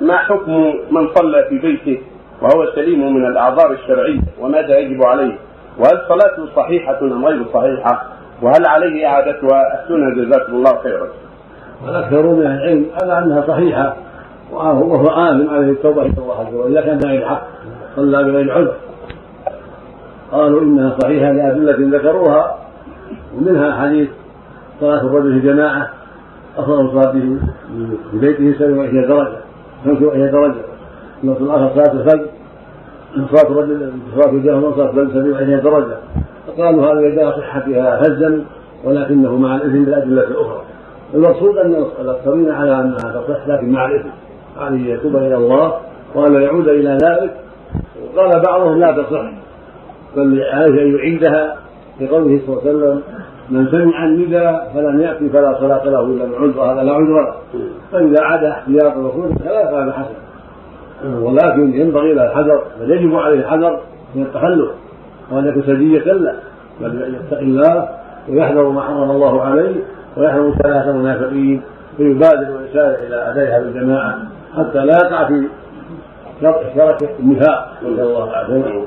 ما حكم من صلى في بيته وهو سليم من الأعذار الشرعية وماذا يجب عليه؟ وهل صلاته صحيحة أم غير صحيحة؟ وهل عليه إعادتها؟ افتونا جزاكم الله خيرا. والاكثر من العلم على أنها صحيحة وهو آمن عليه التوبة إلى الله عز وجل اذا كان بغير حق صلى بغير عذر قالوا إنها صحيحة لأدلة ذكروها ومنها حديث صلاة الرجل في جماعة أفضل صلاته في بيته 27 درجة 25 درجه النص الآخر صلاة الفجر صلاة الرجل صلاة الجهل صلاة الفجر 27 درجه فقالوا هذا يدعى صحتها هزا ولكنه مع الإثم بالادله الأخرى. المقصود أن الاكثرين على أنها تصح لكن مع الإثم. عليه يتوب إلى الله وأن يعود إلى ذلك. وقال بعضهم لا تصح. بل عليه ان يعيدها لقوله صلى الله عليه وسلم من سمع النداء فلم يأتي فلا صلاة له إلا بعذر هذا لا عذر له. فإذا عاد احتياطا وخروجا فلا فهذا حسن ولكن ينبغي له الحذر بل يجب عليه الحذر من التخلف. يكون سجية له بل يتقي الله ويحذر ما حرم الله عليه ويحرم ثلاثة المنافقين فيبادر ويسارع إلى ادائها بالجماعة حتى لا يقع في شرك النفاق. نسأل الله العافية.